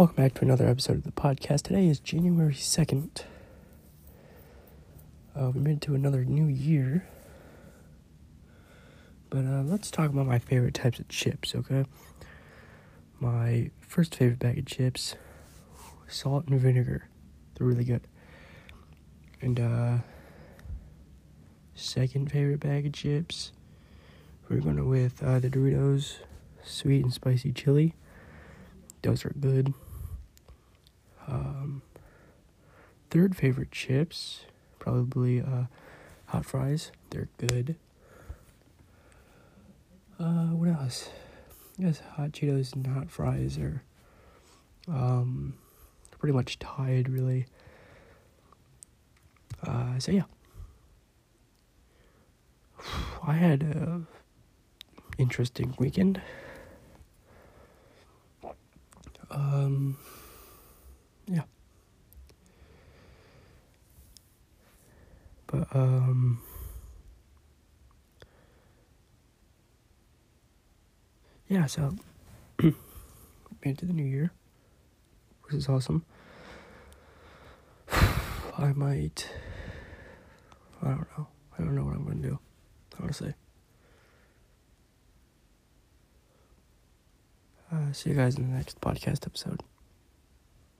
Welcome back to another episode of the podcast. Today is January 2nd. Uh, we made it to another new year. But uh, let's talk about my favorite types of chips, okay? My first favorite bag of chips salt and vinegar. They're really good. And, uh, second favorite bag of chips, we're going to with uh, the Doritos sweet and spicy chili. Those are good. Um, third favorite chips, probably uh, hot fries. They're good. Uh, what else? I guess hot Cheetos and hot fries are um, pretty much tied, really. Uh, so yeah, I had a interesting weekend. Um, yeah. But, um, yeah, so, made it to the new year, which is awesome. I might, I don't know. I don't know what I'm to do, honestly. Uh, see you guys in the next podcast episode.